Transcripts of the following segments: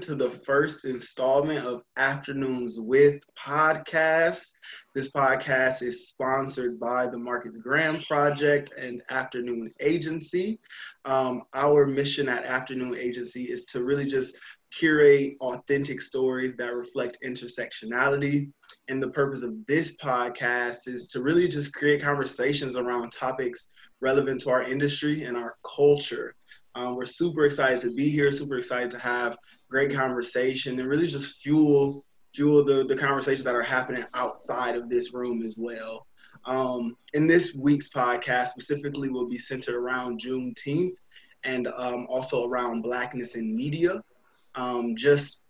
to the first installment of Afternoons with podcast. This podcast is sponsored by the Marcus Graham Project and Afternoon Agency. Um, our mission at Afternoon Agency is to really just curate authentic stories that reflect intersectionality. And the purpose of this podcast is to really just create conversations around topics relevant to our industry and our culture. Um, we're super excited to be here, super excited to have great conversation and really just fuel fuel the, the conversations that are happening outside of this room as well. Um, in this week's podcast specifically will be centered around Juneteenth and um, also around Blackness in media. Um, just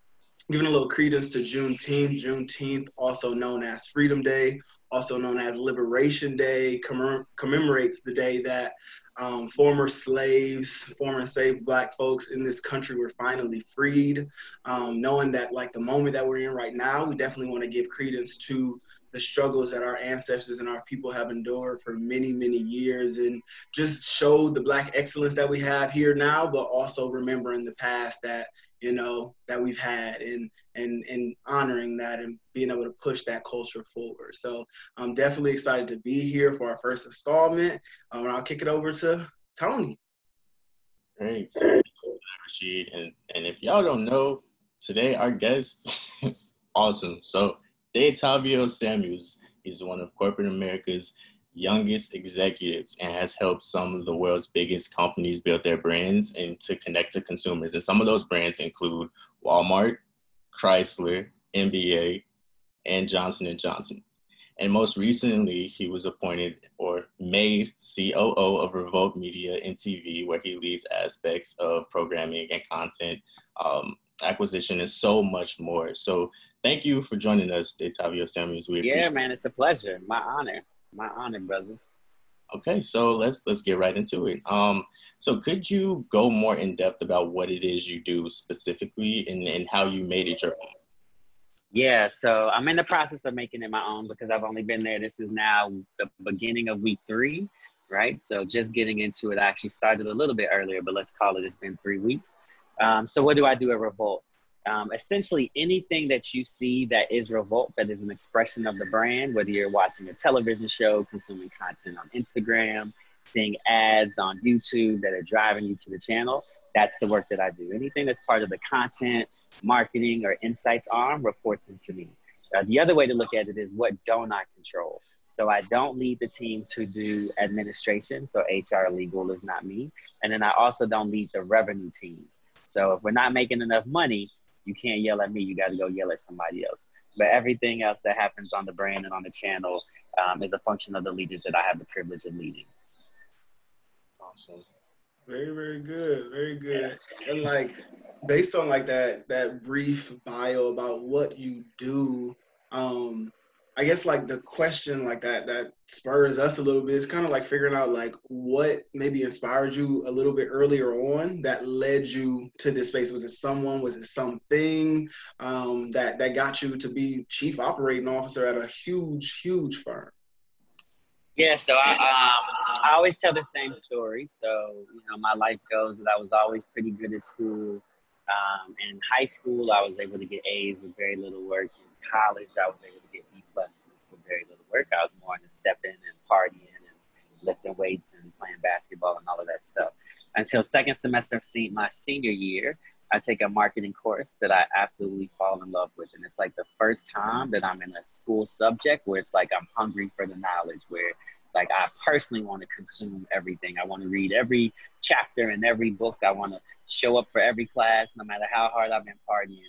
giving a little credence to Juneteenth. Juneteenth, also known as Freedom Day, also known as Liberation Day, commem- commemorates the day that um, former slaves, former enslaved black folks in this country were finally freed. Um, knowing that, like, the moment that we're in right now, we definitely want to give credence to the struggles that our ancestors and our people have endured for many, many years and just show the black excellence that we have here now, but also remembering the past that you know, that we've had and and and honoring that and being able to push that culture forward. So I'm definitely excited to be here for our first installment. Um, I'll kick it over to Tony. Great. Rashid. And and if y'all don't know, today our guest is awesome. So Detavio Samuels is one of corporate America's youngest executives and has helped some of the world's biggest companies build their brands and to connect to consumers. And some of those brands include Walmart, Chrysler, NBA, and Johnson & Johnson. And most recently, he was appointed or made COO of Revolt Media and TV, where he leads aspects of programming and content um, acquisition and so much more. So thank you for joining us, Detavio Samuels. We yeah, man, it's a pleasure. My honor. My honor, brothers. Okay, so let's let's get right into it. Um, so could you go more in depth about what it is you do specifically and, and how you made it your own? Yeah, so I'm in the process of making it my own because I've only been there. This is now the beginning of week three, right? So just getting into it. I actually started a little bit earlier, but let's call it. It's been three weeks. Um, so what do I do at Revolt? Um, essentially anything that you see that is Revolt, that is an expression of the brand, whether you're watching a television show, consuming content on Instagram, seeing ads on YouTube that are driving you to the channel, that's the work that I do. Anything that's part of the content, marketing, or insights arm reports into me. Uh, the other way to look at it is what don't I control? So I don't lead the teams who do administration. So HR legal is not me. And then I also don't lead the revenue teams. So if we're not making enough money, you can't yell at me. You got to go yell at somebody else. But everything else that happens on the brand and on the channel um, is a function of the leaders that I have the privilege of leading. Awesome. Very, very good. Very good. And like based on like that that brief bio about what you do, um, I guess like the question like that that spurs us a little bit is kind of like figuring out like what maybe inspired you a little bit earlier on that led you to this space. Was it someone? Was it something um, that that got you to be chief operating officer at a huge, huge firm? Yeah, so I um, I always tell the same story. So you know, my life goes that I was always pretty good at school. Um, in high school, I was able to get A's with very little work. In college, I was able to plus for very little work. I was more into stepping and partying and lifting weights and playing basketball and all of that stuff. Until second semester of my senior year, I take a marketing course that I absolutely fall in love with. And it's like the first time that I'm in a school subject where it's like I'm hungry for the knowledge, where like I personally want to consume everything. I want to read every chapter and every book. I want to show up for every class, no matter how hard I've been partying.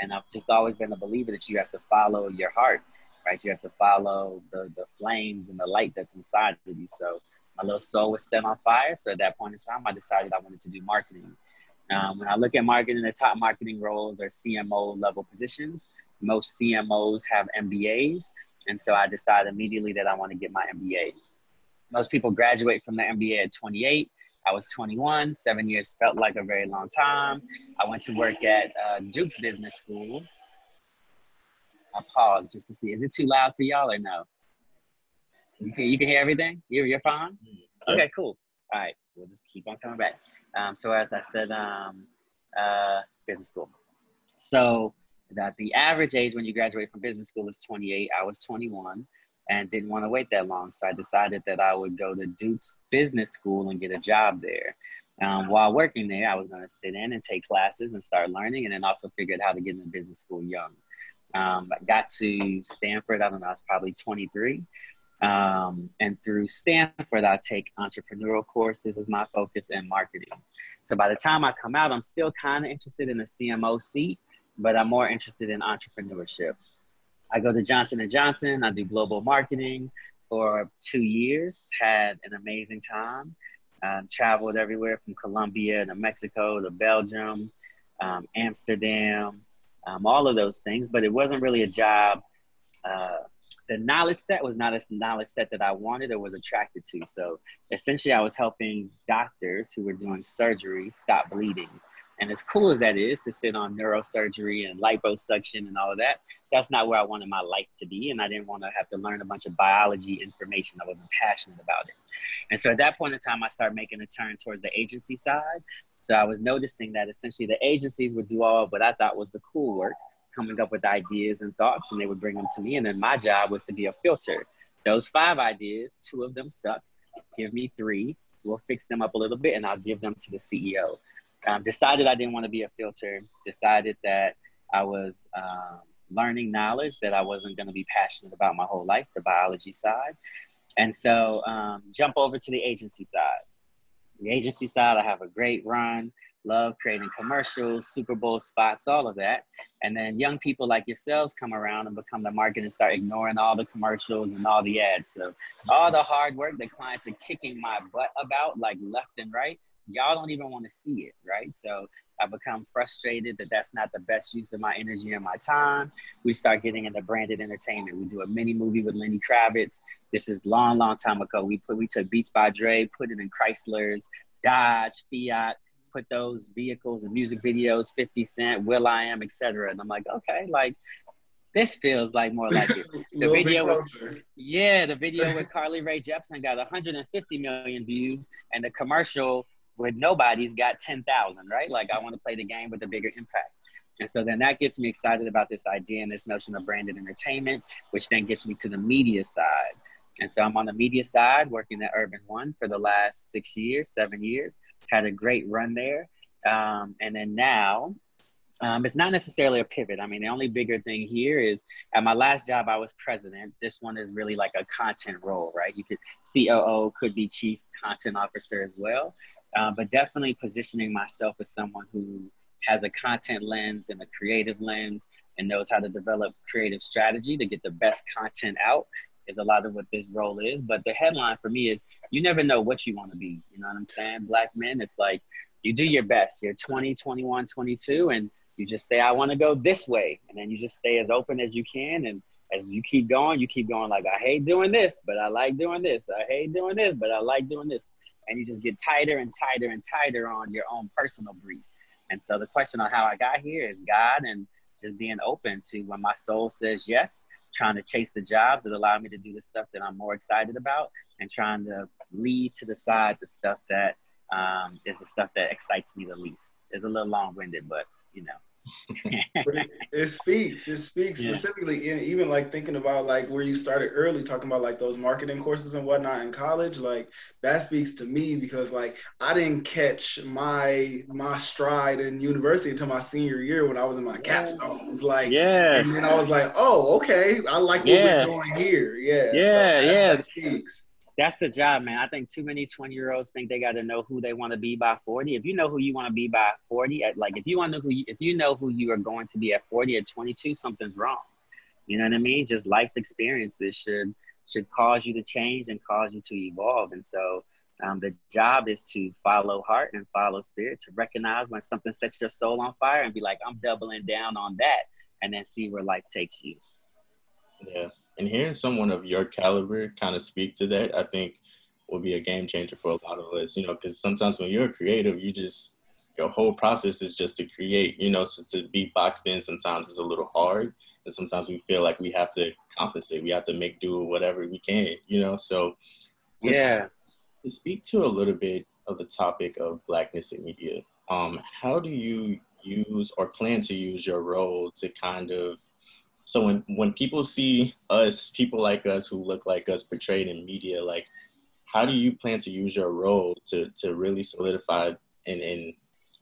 And I've just always been a believer that you have to follow your heart right? You have to follow the, the flames and the light that's inside of you. So my little soul was set on fire. So at that point in time, I decided I wanted to do marketing. Um, when I look at marketing, the top marketing roles are CMO level positions. Most CMOs have MBAs. And so I decided immediately that I want to get my MBA. Most people graduate from the MBA at 28. I was 21. Seven years felt like a very long time. I went to work at uh, Duke's Business School I pause just to see. Is it too loud for y'all or no? You can you can hear everything. You're you're fine. Okay, cool. All right, we'll just keep on coming back. Um, so as I said, um, uh, business school. So that the average age when you graduate from business school is 28. I was 21 and didn't want to wait that long. So I decided that I would go to Duke's business school and get a job there. Um, while working there, I was going to sit in and take classes and start learning, and then also figured out how to get into business school young. Um, I got to Stanford, I don't know, I was probably 23. Um, and through Stanford, I take entrepreneurial courses as my focus and marketing. So by the time I come out, I'm still kind of interested in the CMO seat, but I'm more interested in entrepreneurship. I go to Johnson Johnson. I do global marketing for two years. Had an amazing time. Um, traveled everywhere from Colombia to Mexico to Belgium, um, Amsterdam, um, all of those things. But it wasn't really a job. Uh, the knowledge set was not a knowledge set that I wanted or was attracted to. So essentially, I was helping doctors who were doing surgery stop bleeding. And as cool as that is to sit on neurosurgery and liposuction and all of that, that's not where I wanted my life to be. And I didn't want to have to learn a bunch of biology information. I wasn't passionate about it. And so at that point in time, I started making a turn towards the agency side. So I was noticing that essentially the agencies would do all of what I thought was the cool work, coming up with ideas and thoughts, and they would bring them to me. And then my job was to be a filter. Those five ideas, two of them suck. Give me three. We'll fix them up a little bit, and I'll give them to the CEO um, decided I didn't want to be a filter, decided that I was um, learning knowledge that I wasn't going to be passionate about my whole life, the biology side. And so um, jump over to the agency side. The agency side, I have a great run, love creating commercials, Super Bowl spots, all of that. And then young people like yourselves come around and become the market and start ignoring all the commercials and all the ads. So all the hard work that clients are kicking my butt about, like left and right, y'all don't even want to see it, right? So I become frustrated that that's not the best use of my energy and my time. We start getting into branded entertainment. We do a mini movie with Lenny Kravitz. This is long, long time ago. We put we took Beats by Dre, put it in Chryslers, Dodge, Fiat, put those vehicles and music videos, 50 Cent, Will I Am, etc. And I'm like, okay, like this feels like more like it. The video, with, yeah, the video with Carly Rae Jepsen got 150 million views, and the commercial with nobody's got 10,000, right? Like I want to play the game with a bigger impact. And so then that gets me excited about this idea and this notion of branded entertainment, which then gets me to the media side. And so I'm on the media side working at Urban One for the last six years, seven years. Had a great run there. Um, and then now um, it's not necessarily a pivot. I mean, the only bigger thing here is at my last job, I was president. This one is really like a content role, right? You could COO, could be chief content officer as well uh, but definitely positioning myself as someone who has a content lens and a creative lens and knows how to develop creative strategy to get the best content out is a lot of what this role is. But the headline for me is you never know what you want to be. You know what I'm saying? Black men, it's like you do your best. You're 20, 21, 22, and you just say, I want to go this way. And then you just stay as open as you can. And as you keep going, you keep going like, I hate doing this, but I like doing this. I hate doing this, but I like doing this and you just get tighter and tighter and tighter on your own personal brief. And so the question on how I got here is God and just being open to when my soul says yes, trying to chase the jobs that allow me to do the stuff that I'm more excited about, and trying to lead to the side the stuff that um, is the stuff that excites me the least. It's a little long winded, but you know but it, it, speaks. It speaks yeah. specifically, in, even like thinking about like where you started early, talking about like those marketing courses and whatnot in college. Like that speaks to me because like I didn't catch my my stride in university until my senior year when I was in my capstones. Like yeah, and then I was like, oh, okay, I like what yeah. we're doing here. Yeah, yeah, so yeah. Speaks that's the job, man. I think too many 20 year olds think they got to know who they want to be by 40. If you know who you want to be by 40, at, like if you want to know who you, if you know who you are going to be at 40 at 22, something's wrong. You know what I mean? Just life experiences should should cause you to change and cause you to evolve. And so um, the job is to follow heart and follow spirit, to recognize when something sets your soul on fire and be like, I'm doubling down on that, and then see where life takes you. Yeah and hearing someone of your caliber kind of speak to that, I think will be a game changer for a lot of us. You know, because sometimes when you're creative, you just your whole process is just to create. You know, so to be boxed in sometimes is a little hard, and sometimes we feel like we have to compensate. We have to make do whatever we can. You know, so yeah. To speak to a little bit of the topic of blackness in media, um, how do you use or plan to use your role to kind of so when when people see us, people like us who look like us portrayed in media, like how do you plan to use your role to to really solidify and, and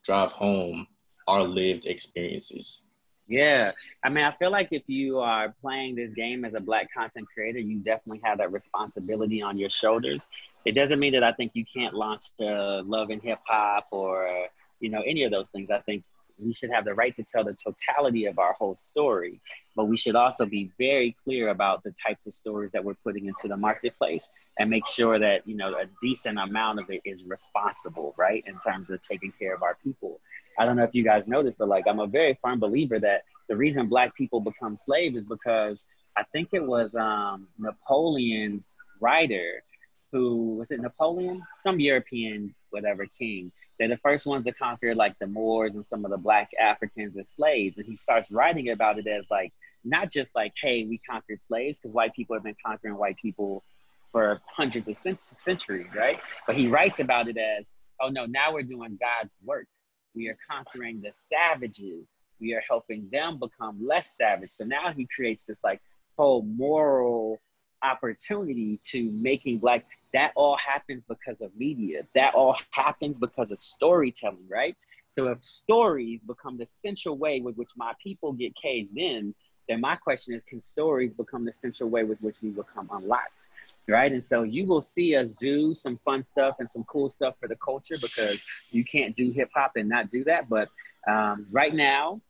drive home our lived experiences? Yeah, I mean, I feel like if you are playing this game as a black content creator, you definitely have that responsibility on your shoulders. It doesn't mean that I think you can't launch the love and hip hop or you know any of those things. I think we should have the right to tell the totality of our whole story, but we should also be very clear about the types of stories that we're putting into the marketplace and make sure that, you know, a decent amount of it is responsible, right? In terms of taking care of our people. I don't know if you guys know this, but like I'm a very firm believer that the reason black people become slaves is because I think it was um, Napoleon's writer who was it Napoleon? Some European whatever king. They're the first ones to conquer like the Moors and some of the black Africans as slaves. And he starts writing about it as like not just like, hey, we conquered slaves, because white people have been conquering white people for hundreds of centuries, right? But he writes about it as, oh no, now we're doing God's work. We are conquering the savages. We are helping them become less savage. So now he creates this like whole moral opportunity to making black that all happens because of media. That all happens because of storytelling right? So if stories become the central way with which my people get caged in then my question is can stories become the central way with which we become unlocked right? And so you will see us do some fun stuff and some cool stuff for the culture because you can't do hip-hop and not do that. But um, right now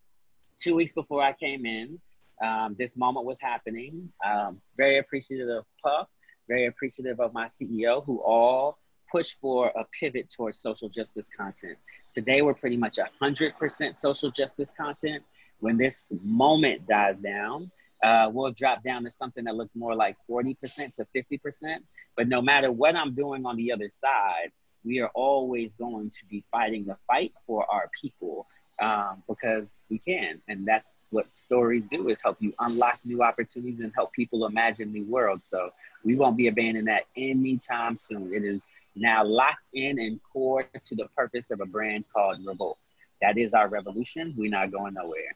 two weeks before i came in um, this moment was happening. Um, very appreciative of Puff, very appreciative of my CEO who all push for a pivot towards social justice content. Today, we're pretty much 100% social justice content. When this moment dies down, uh, we'll drop down to something that looks more like 40% to 50%. But no matter what I'm doing on the other side, we are always going to be fighting the fight for our people um, because we can. And that's what stories do is help you unlock new opportunities and help people imagine new worlds. So we won't be abandoning that anytime soon. It is now locked in and core to the purpose of a brand called Revolt. That is our revolution. We're not going nowhere.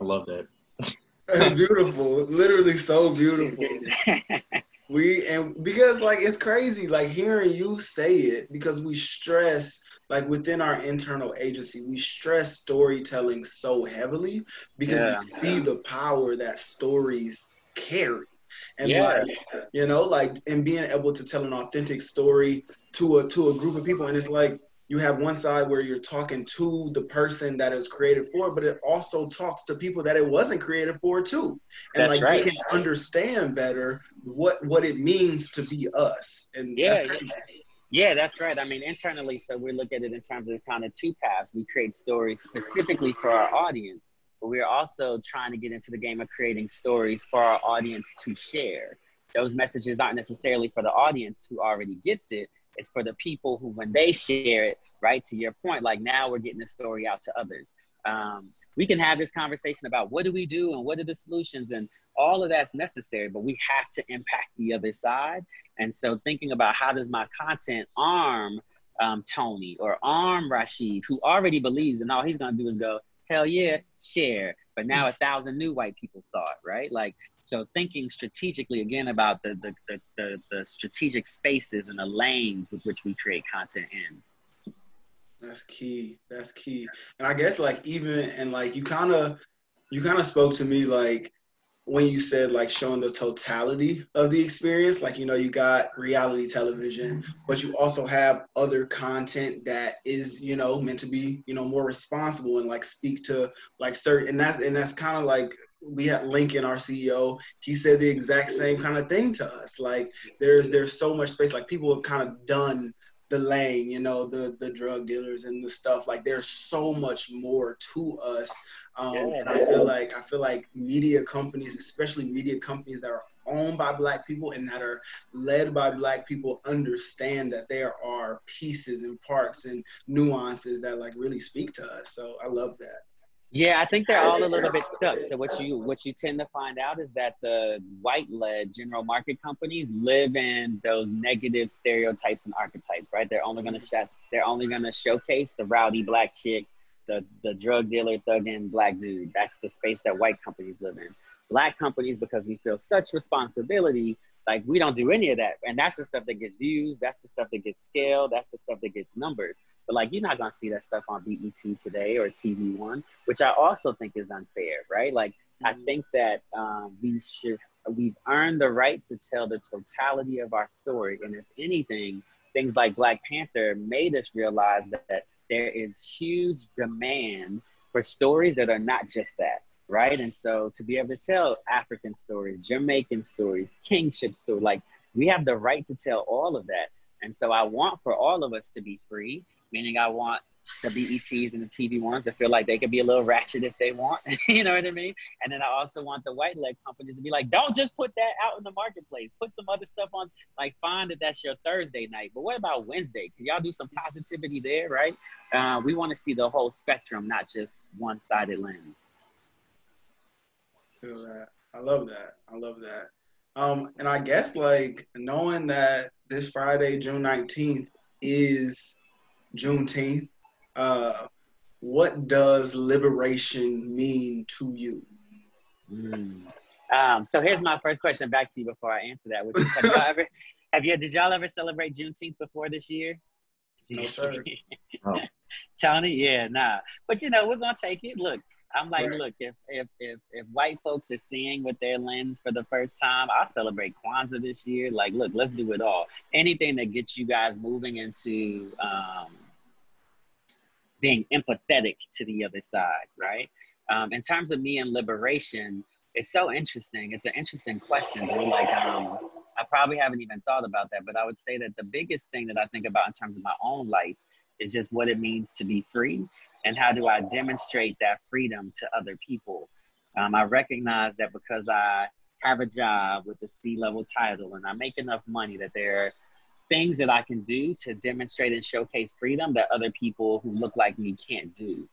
I love that. beautiful. Literally so beautiful. we and because like it's crazy, like hearing you say it because we stress like within our internal agency, we stress storytelling so heavily because yeah. we see the power that stories carry. And yeah. like, you know, like and being able to tell an authentic story to a to a group of people. And it's like you have one side where you're talking to the person that it was created for, but it also talks to people that it wasn't created for too. And that's like right. they can understand better what what it means to be us. And yeah, yeah, that's right. I mean, internally, so we look at it in terms of kind of two paths. We create stories specifically for our audience, but we're also trying to get into the game of creating stories for our audience to share. Those messages aren't necessarily for the audience who already gets it. It's for the people who, when they share it, right to your point, like now we're getting the story out to others. Um, we can have this conversation about what do we do and what are the solutions and all of that's necessary but we have to impact the other side. And so thinking about how does my content arm um, tony or arm rashid who already believes and all he's going to do is go hell yeah share. But now a thousand new white people saw it right? Like so thinking strategically again about the the, the, the, the strategic spaces and the lanes with which we create content in that's key. That's key. And I guess like even and like you kind of you kind of spoke to me like when you said like showing the totality of the experience like you know you got reality television but you also have other content that is you know meant to be you know more responsible and like speak to like certain and that's and that's kind of like we had Lincoln, our CEO, he said the exact same kind of thing to us. Like there's there's so much space. Like people have kind of done the lane, you know, the the drug dealers and the stuff. Like there's so much more to us. Um, yeah. And I feel like I feel like media companies, especially media companies that are owned by black people and that are led by black people understand that there are pieces and parts and nuances that like really speak to us. So I love that. Yeah, I think they're all a little bit stuck. So what you what you tend to find out is that the white-led general market companies live in those negative stereotypes and archetypes, right? They're only going to sh- they're only going to showcase the rowdy black chick, the the drug dealer, thugging black dude. That's the space that white companies live in. Black companies, because we feel such responsibility, like we don't do any of that, and that's the stuff that gets views. That's the stuff that gets scale. That's the stuff that gets numbers. But like you're not gonna see that stuff on BET today or TV One, which I also think is unfair, right? Like mm-hmm. I think that um, we should we've earned the right to tell the totality of our story, and if anything, things like Black Panther made us realize that, that there is huge demand for stories that are not just that, right? And so to be able to tell African stories, Jamaican stories, kingship stories, like we have the right to tell all of that. And so I want for all of us to be free meaning I want the BETs and the TV ones to feel like they could be a little ratchet if they want. you know what I mean? And then I also want the white leg companies to be like, don't just put that out in the marketplace. Put some other stuff on. Like, find that that's your Thursday night. But what about Wednesday? Can y'all do some positivity there, right? Uh, we want to see the whole spectrum, not just one sided lens. Feel that. I love that. I love that. Um, and I guess like knowing that this Friday, June 19th, is Juneteenth. Uh, what does liberation mean to you? Mm. Um, so here's my first question back to you before I answer that. Which is, have, y'all ever, have you, did y'all ever celebrate Juneteenth before this year? No, sir. oh. Tony, yeah, nah. But you know, we're gonna take it. Look, I'm like, right. look, if, if if if white folks are seeing with their lens for the first time, I'll celebrate Kwanzaa this year. Like, look, let's do it all. Anything that gets you guys moving into um, being empathetic to the other side, right? Um, in terms of me and liberation, it's so interesting. It's an interesting question, like um, I probably haven't even thought about that. But I would say that the biggest thing that I think about in terms of my own life is just what it means to be free and how do I demonstrate that freedom to other people. Um, I recognize that because I have a job with a C level title and I make enough money that there are things that I can do to demonstrate and showcase freedom that other people who look like me can't do.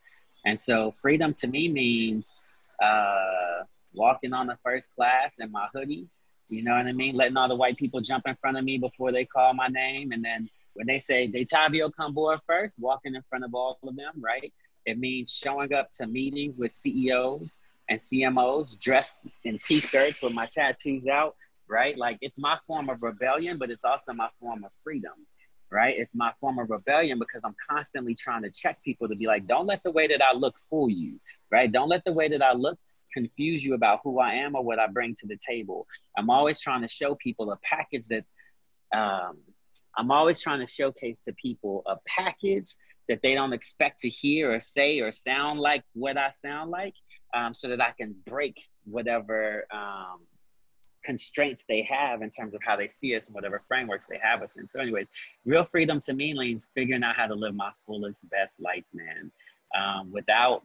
And so freedom to me means uh, walking on the first class in my hoodie. You know what I mean? Letting all the white people jump in front of me before they call my name. And then when they say Detavio come board first, walking in front of all of them, right? It means showing up to meetings with CEOs and CMOs dressed in t-shirts with my tattoos out, right? Like it's my form of rebellion, but it's also my form of freedom, right? It's my form of rebellion because I'm constantly trying to check people to be like, don't let the way that I look fool you, right? Don't let the way that I look confuse you about who I am or what I bring to the table. I'm always trying to show people a package that, um, I'm always trying to showcase to people a package that they don't expect to hear or say or sound like what I sound like, um, so that I can break whatever um, constraints they have in terms of how they see us and whatever frameworks they have us in. So, anyways, real freedom to me means figuring out how to live my fullest, best life, man, um, without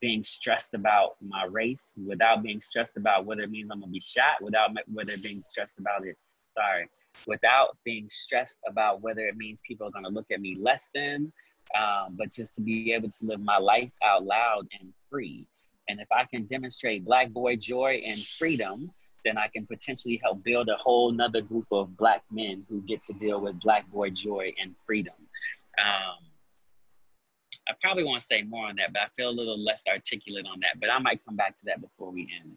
being stressed about my race, without being stressed about whether it means I'm gonna be shot, without whether being stressed about it. Sorry, without being stressed about whether it means people are gonna look at me less than, um, but just to be able to live my life out loud and free. And if I can demonstrate Black boy joy and freedom, then I can potentially help build a whole nother group of black men who get to deal with black boy joy and freedom. Um, I probably want to say more on that, but I feel a little less articulate on that. But I might come back to that before we end.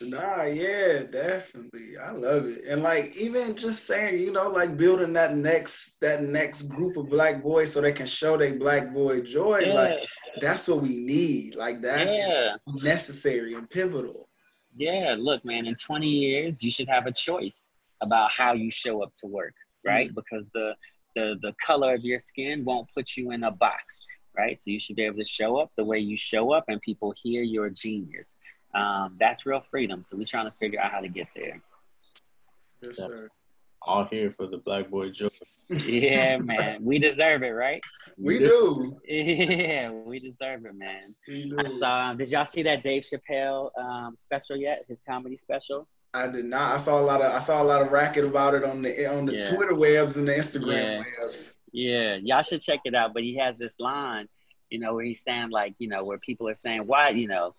Nah, yeah, definitely. I love it. And like even just saying, you know, like building that next that next group of black boys so they can show their black boy joy. Yeah. Like that's what we need. Like that's yeah. necessary and pivotal. Yeah, look, man, in 20 years, you should have a choice about how you show up to work, right? Mm-hmm. Because the, the the color of your skin won't put you in a box, right? So you should be able to show up the way you show up, and people hear your genius. Um, that's real freedom. So we're trying to figure out how to get there. Yes, sir all here for the black boy joy. yeah, man. We deserve it, right? We do. Yeah, we deserve it, man. I saw, did y'all see that Dave Chappelle um, special yet? His comedy special? I did not. I saw a lot of I saw a lot of racket about it on the on the yeah. Twitter webs and the Instagram yeah. webs. Yeah, y'all should check it out. But he has this line you know, where he's saying like, you know, where people are saying, why, you know,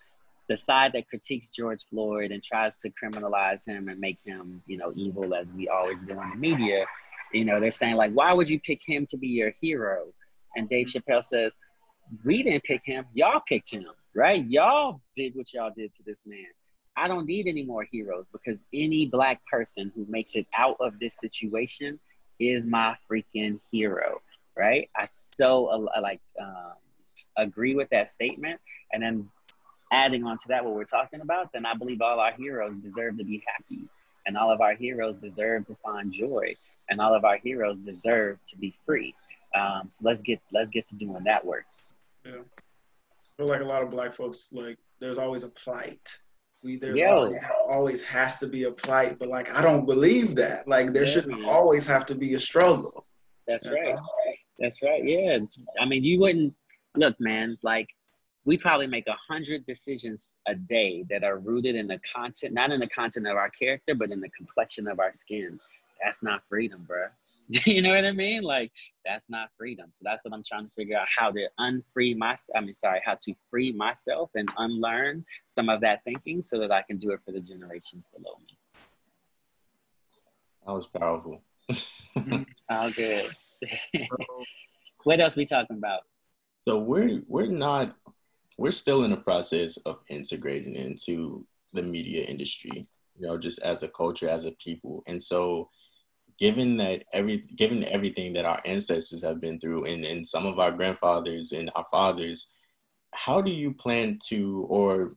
the side that critiques George Floyd and tries to criminalize him and make him, you know, evil as we always do in the media, you know, they're saying like, why would you pick him to be your hero? And Dave Chappelle says, we didn't pick him, y'all picked him, right? Y'all did what y'all did to this man. I don't need any more heroes because any black person who makes it out of this situation is my freaking hero, right? I so uh, like um, agree with that statement. And then adding on to that, what we're talking about, then I believe all our heroes deserve to be happy, and all of our heroes deserve to find joy, and all of our heroes deserve to be free. Um, so let's get let's get to doing that work. Yeah, feel like a lot of black folks like there's always a plight. We there's always, always, has to be a plight, but like I don't believe that. Like there yeah, shouldn't always have to be a struggle. That's right. That's right. Yeah. I mean, you wouldn't look, man. Like we probably make a hundred decisions a day that are rooted in the content, not in the content of our character, but in the complexion of our skin. That's not freedom, bro. you know what I mean? Like that's not freedom. So that's what I'm trying to figure out how to unfree myself. I mean, sorry, how to free myself and unlearn some of that thinking so that I can do it for the generations below me. That was powerful. oh, good. what else we talking about? So we're we're not we're still in the process of integrating into the media industry, you know, just as a culture, as a people. And so given that every given everything that our ancestors have been through and, and some of our grandfathers and our fathers, how do you plan to or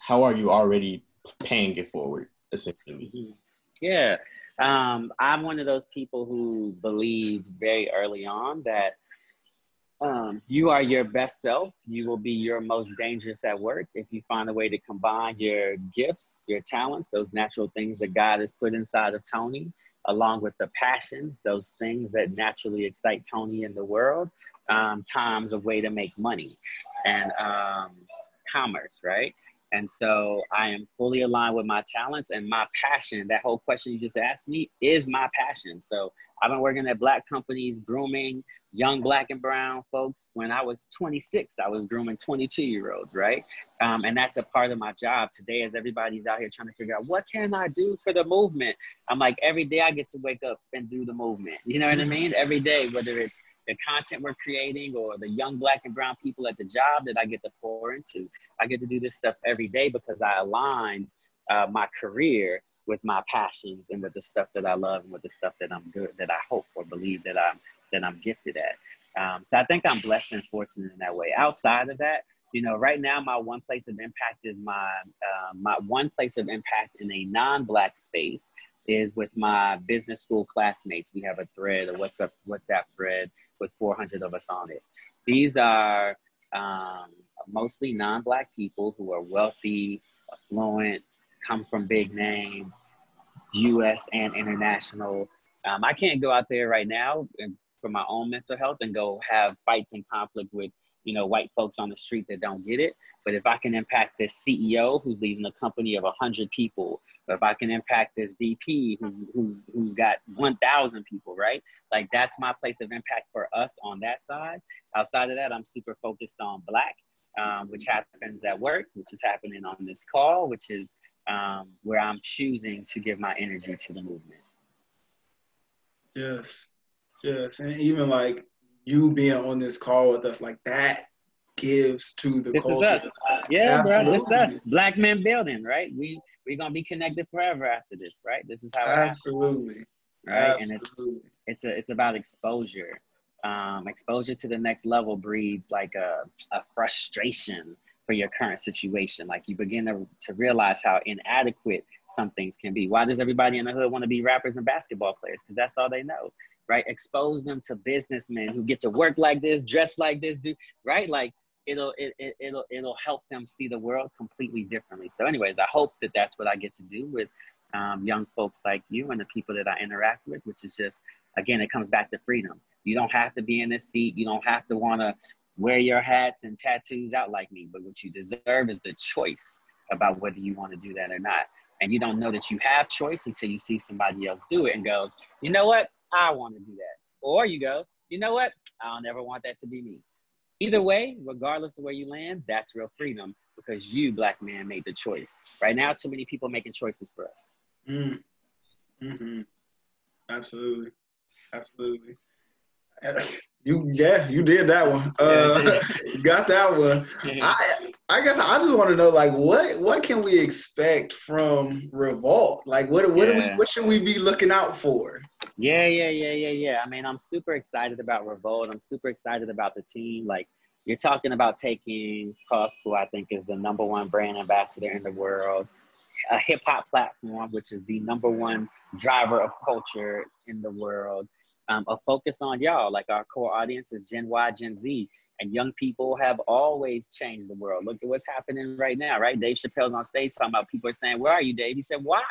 how are you already paying it forward essentially? Mm-hmm. Yeah. Um, I'm one of those people who believed very early on that um, you are your best self. You will be your most dangerous at work if you find a way to combine your gifts, your talents, those natural things that God has put inside of Tony, along with the passions, those things that naturally excite Tony in the world, um, times a way to make money and um, commerce, right? And so I am fully aligned with my talents and my passion. That whole question you just asked me is my passion. So I've been working at black companies, grooming young black and brown folks. When I was 26, I was grooming 22 year olds, right? Um, and that's a part of my job today as everybody's out here trying to figure out what can I do for the movement? I'm like, every day I get to wake up and do the movement. You know what I mean? Every day, whether it's the content we're creating or the young black and brown people at the job that I get to pour into. I get to do this stuff every day because I align uh, my career with my passions and with the stuff that I love and with the stuff that I'm good, that I hope or believe that I'm that I'm gifted at. Um, so I think I'm blessed and fortunate in that way. Outside of that, you know, right now my one place of impact is my uh, my one place of impact in a non-black space is with my business school classmates. We have a thread, a WhatsApp WhatsApp thread with 400 of us on it. These are um, mostly non-black people who are wealthy, affluent, come from big names, U.S. and international. Um, I can't go out there right now for my own mental health and go have fights and conflict with you know, white folks on the street that don't get it. But if I can impact this CEO who's leading a company of hundred people, or if I can impact this VP who's who's who's got one thousand people, right? Like that's my place of impact for us on that side. Outside of that, I'm super focused on black, um, which happens at work, which is happening on this call, which is um, where I'm choosing to give my energy to the movement. Yes, yes, and even like you being on this call with us like that gives to the this culture. Is us. Yeah, Absolutely. bro. This is us. Black men building, right? We we're gonna be connected forever after this, right? This is how Absolutely. right? Absolutely. And it's it's a, it's about exposure. Um, exposure to the next level breeds like a, a frustration for your current situation. Like you begin to, to realize how inadequate some things can be. Why does everybody in the hood want to be rappers and basketball players? Because that's all they know right? Expose them to businessmen who get to work like this, dress like this, do right? Like it'll it, it, it'll it'll help them see the world completely differently. So, anyways, I hope that that's what I get to do with um, young folks like you and the people that I interact with, which is just again, it comes back to freedom. You don't have to be in this seat. You don't have to want to wear your hats and tattoos out like me. But what you deserve is the choice about whether you want to do that or not. And you don't know that you have choice until you see somebody else do it and go, you know what? I want to do that. Or you go, you know what? I'll never want that to be me. either way, regardless of where you land, that's real freedom because you, black man, made the choice. Right now, too many people making choices for us. Mm. Mm-hmm. Absolutely. Absolutely. You yeah, you did that one. Uh, got that one. I I guess I just want to know like what what can we expect from Revolt? Like what what yeah. we, what should we be looking out for? Yeah, yeah, yeah, yeah, yeah. I mean, I'm super excited about Revolt. I'm super excited about the team. Like you're talking about taking Puff, who I think is the number one brand ambassador in the world, a hip hop platform, which is the number one driver of culture in the world um, a focus on y'all. Like our core audience is Gen Y, Gen Z, and young people have always changed the world. Look at what's happening right now, right? Dave Chappelle's on stage talking about people are saying, Where are you, Dave? He said, Why?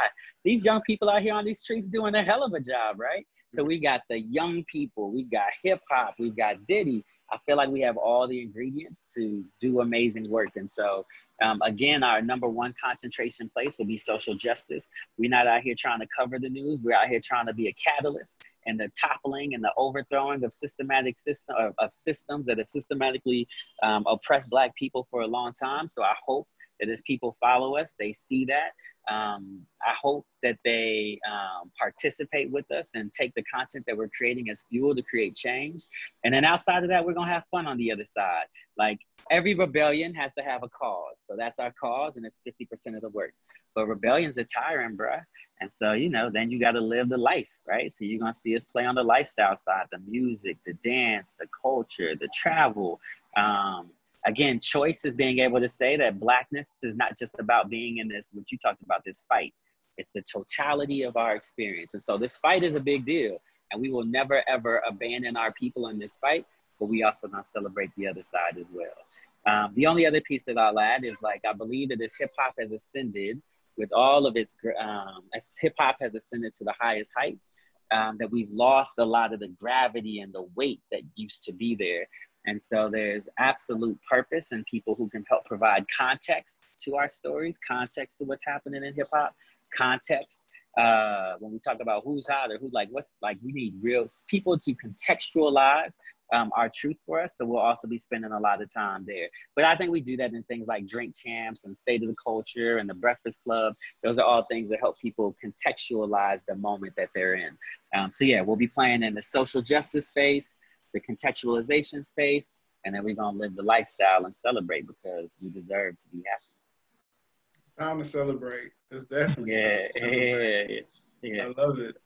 These young people out here on these streets doing a hell of a job, right? So we got the young people, we got hip hop, we got Diddy, I feel like we have all the ingredients to do amazing work. And so, um, again, our number one concentration place will be social justice. We're not out here trying to cover the news. We're out here trying to be a catalyst in the toppling and the overthrowing of systematic system of, of systems that have systematically um, oppressed Black people for a long time. So I hope that as people follow us, they see that. Um, I hope that they um, participate with us and take the content that we're creating as fuel to create change. And then outside of that, we're gonna have fun on the other side. Like every rebellion has to have a cause. So that's our cause, and it's 50% of the work. But rebellion's a tyrant, bruh. And so, you know, then you got to live the life, right? So you're going to see us play on the lifestyle side, the music, the dance, the culture, the travel, um, again, choice is being able to say that blackness is not just about being in this, what you talked about, this fight. It's the totality of our experience. And so this fight is a big deal. And we will never, ever abandon our people in this fight, but we also gonna celebrate the other side as well. Um, the only other piece that I'll add is like, I believe that as hip hop has ascended with all of its, um, as hip hop has ascended to the highest heights, um, that we've lost a lot of the gravity and the weight that used to be there. And so there's absolute purpose and people who can help provide context to our stories, context to what's happening in hip hop, context. Uh, when we talk about who's hot or who's like, what's like, we need real people to contextualize um, our truth for us. So we'll also be spending a lot of time there. But I think we do that in things like Drink Champs and State of the Culture and the Breakfast Club. Those are all things that help people contextualize the moment that they're in. Um, so yeah, we'll be playing in the social justice space the contextualization space, and then we're gonna live the lifestyle and celebrate because we deserve to be happy. It's time to celebrate. It's definitely yeah, yeah, yeah. I love it.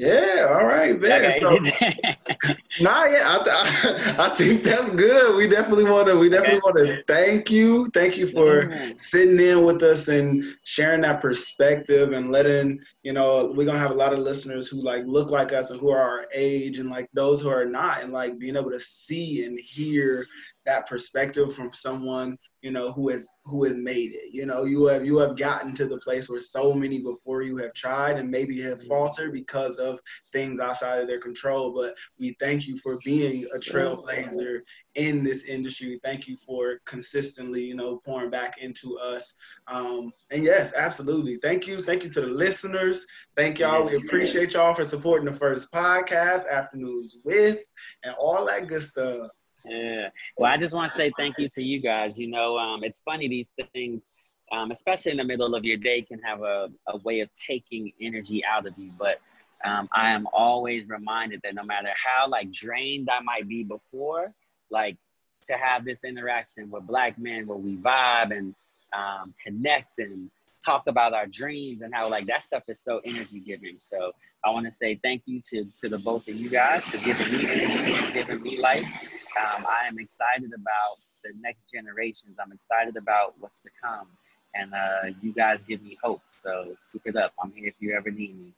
Yeah, all right, man. Okay. So, nah, yeah, I, I, I, think that's good. We definitely want to. We definitely want to thank you. Thank you for mm-hmm. sitting in with us and sharing that perspective and letting you know we're gonna have a lot of listeners who like look like us and who are our age and like those who are not and like being able to see and hear that perspective from someone you know who has who has made it. You know you have you have gotten to the place where so many before you have tried and maybe have faltered because of things outside of their control. But we thank you for being a trailblazer in this industry. Thank you for consistently you know pouring back into us. Um, and yes absolutely. Thank you. Thank you to the listeners. Thank y'all. We appreciate y'all for supporting the first podcast afternoons with and all that good stuff yeah. Well, I just want to say thank you to you guys. You know, um, it's funny these things, um, especially in the middle of your day, can have a, a way of taking energy out of you. But um, I am always reminded that no matter how like drained I might be before, like to have this interaction with black men where we vibe and um, connect and talk about our dreams and how like that stuff is so energy giving. So I want to say thank you to to the both of you guys for giving me energy giving me life. Um, I am excited about the next generations. I'm excited about what's to come, and uh, you guys give me hope. So keep it up. I'm here if you ever need me.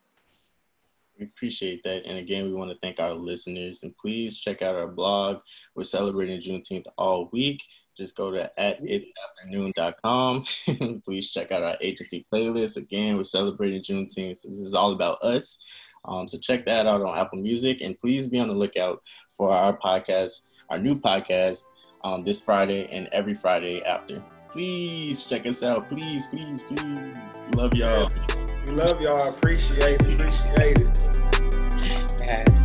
We appreciate that. And again, we want to thank our listeners. And please check out our blog. We're celebrating Juneteenth all week. Just go to at itafternoon.com. please check out our agency playlist. Again, we're celebrating Juneteenth. So this is all about us. Um, so check that out on Apple Music. And please be on the lookout for our podcast, our new podcast, um, this Friday and every Friday after. Please check us out. Please, please, please. We love y'all. We love y'all. Appreciate it. Appreciate it. Yeah.